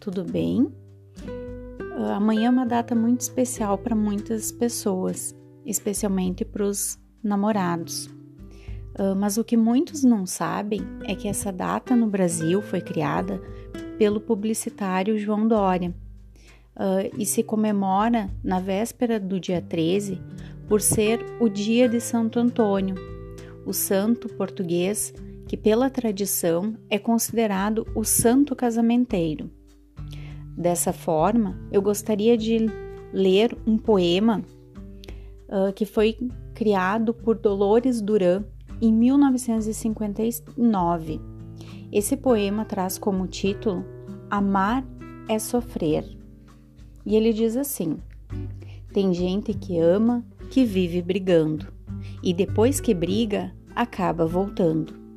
tudo bem? Uh, amanhã é uma data muito especial para muitas pessoas, especialmente para os namorados. Uh, mas o que muitos não sabem é que essa data no Brasil foi criada pelo publicitário João Dória uh, e se comemora na véspera do dia 13 por ser o dia de Santo Antônio, o santo português que, pela tradição, é considerado o santo casamenteiro. Dessa forma, eu gostaria de ler um poema uh, que foi criado por Dolores Duran em 1959. Esse poema traz como título Amar é Sofrer. E ele diz assim: Tem gente que ama que vive brigando, e depois que briga, acaba voltando.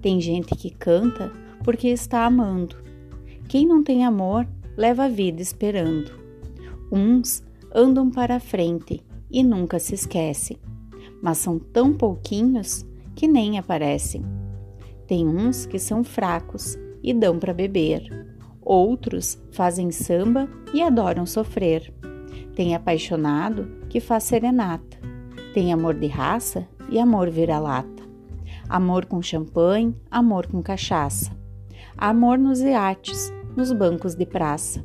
Tem gente que canta porque está amando. Quem não tem amor leva a vida esperando. Uns andam para a frente e nunca se esquecem, mas são tão pouquinhos que nem aparecem. Tem uns que são fracos e dão para beber. Outros fazem samba e adoram sofrer. Tem apaixonado que faz serenata. Tem amor de raça e amor vira-lata amor com champanhe, amor com cachaça, amor nos iates, nos bancos de praça.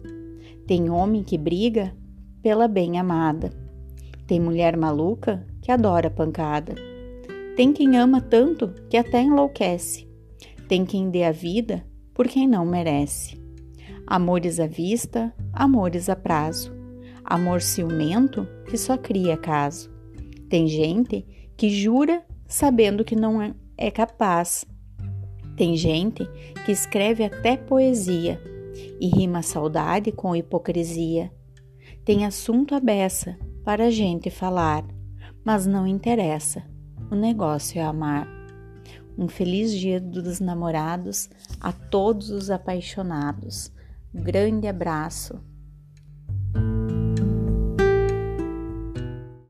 Tem homem que briga pela bem amada. Tem mulher maluca que adora pancada. Tem quem ama tanto que até enlouquece. Tem quem dê a vida por quem não merece. Amores à vista, amores a prazo. Amor ciumento que só cria caso. Tem gente que jura sabendo que não é é capaz. Tem gente que escreve até poesia e rima saudade com hipocrisia. Tem assunto à beça para a gente falar, mas não interessa, o negócio é amar. Um feliz dia dos namorados a todos os apaixonados. grande abraço